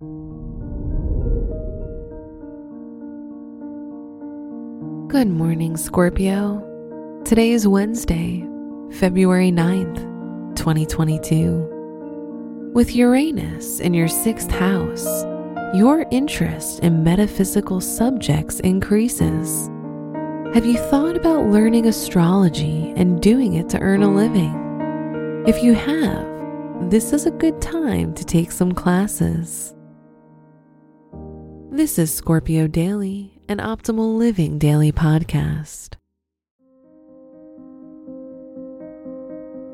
Good morning, Scorpio. Today is Wednesday, February 9th, 2022. With Uranus in your sixth house, your interest in metaphysical subjects increases. Have you thought about learning astrology and doing it to earn a living? If you have, this is a good time to take some classes. This is Scorpio Daily, an optimal living daily podcast.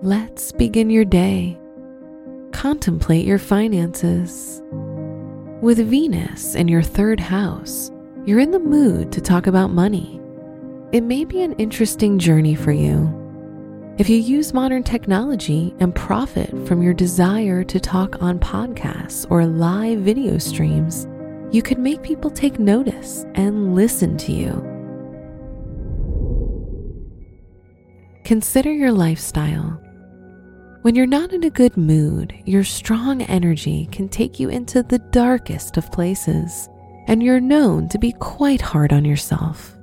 Let's begin your day. Contemplate your finances. With Venus in your third house, you're in the mood to talk about money. It may be an interesting journey for you if you use modern technology and profit from your desire to talk on podcasts or live video streams, you could make people take notice and listen to you. Consider your lifestyle. When you're not in a good mood, your strong energy can take you into the darkest of places, and you're known to be quite hard on yourself.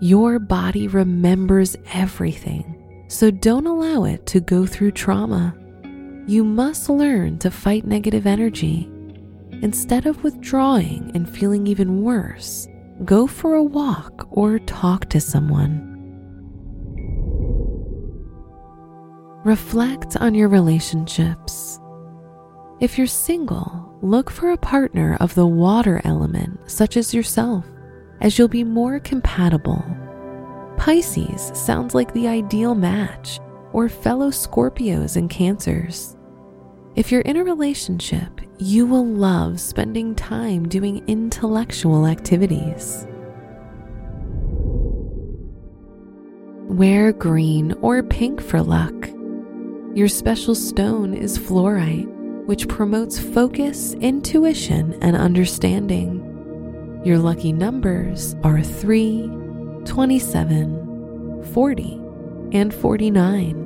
Your body remembers everything so don't allow it to go through trauma. You must learn to fight negative energy. Instead of withdrawing and feeling even worse, go for a walk or talk to someone. Reflect on your relationships. If you're single, look for a partner of the water element, such as yourself, as you'll be more compatible Pisces sounds like the ideal match, or fellow Scorpios and Cancers. If you're in a relationship, you will love spending time doing intellectual activities. Wear green or pink for luck. Your special stone is fluorite, which promotes focus, intuition, and understanding. Your lucky numbers are 3, 27, 40, and 49.